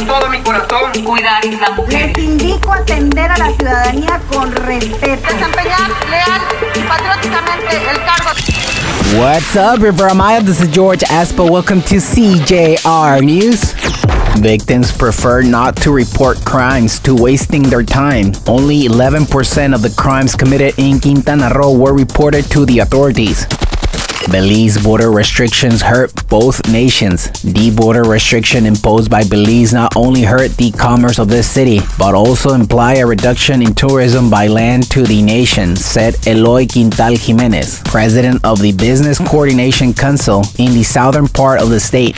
con todo mi corazón cuidar Isla Les indico atender a la ciudadanía con respeto. Desempeñar leal y patrióticamente el cargo. What's up, Riviera Maya? This is George Aspo. Welcome to CJR News. Victims prefer not to report crimes to wasting their time. Only 11% of the crimes committed in Quintana Roo were reported to the authorities. Belize border restrictions hurt both nations. The border restriction imposed by Belize not only hurt the commerce of this city, but also imply a reduction in tourism by land to the nation, said Eloy Quintal Jimenez, president of the Business Coordination Council in the southern part of the state.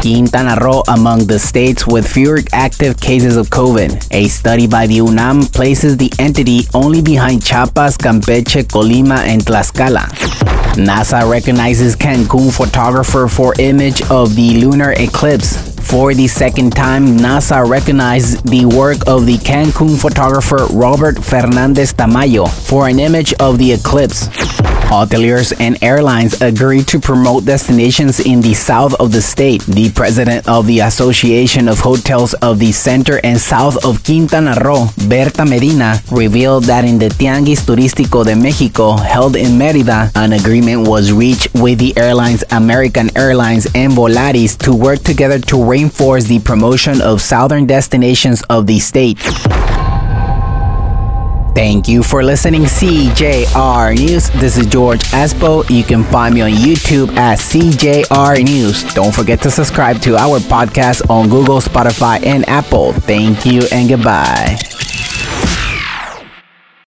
Quintana Roo among the states with fewer active cases of COVID. A study by the UNAM places the entity only behind Chiapas, Campeche, Colima, and Tlaxcala. NASA recognizes Cancun photographer for image of the lunar eclipse. For the second time, NASA recognized the work of the Cancun photographer Robert Fernandez Tamayo for an image of the eclipse. Hoteliers and airlines agreed to promote destinations in the south of the state. The president of the Association of Hotels of the Center and South of Quintana Roo, Berta Medina, revealed that in the Tianguis Turístico de Mexico held in Merida, an agreement was reached with the airlines American Airlines and Volaris to work together to reinforce the promotion of southern destinations of the state. Thank you for listening CJR News. This is George Aspo. You can find me on YouTube at CJR News. Don't forget to subscribe to our podcast on Google, Spotify, and Apple. Thank you and goodbye.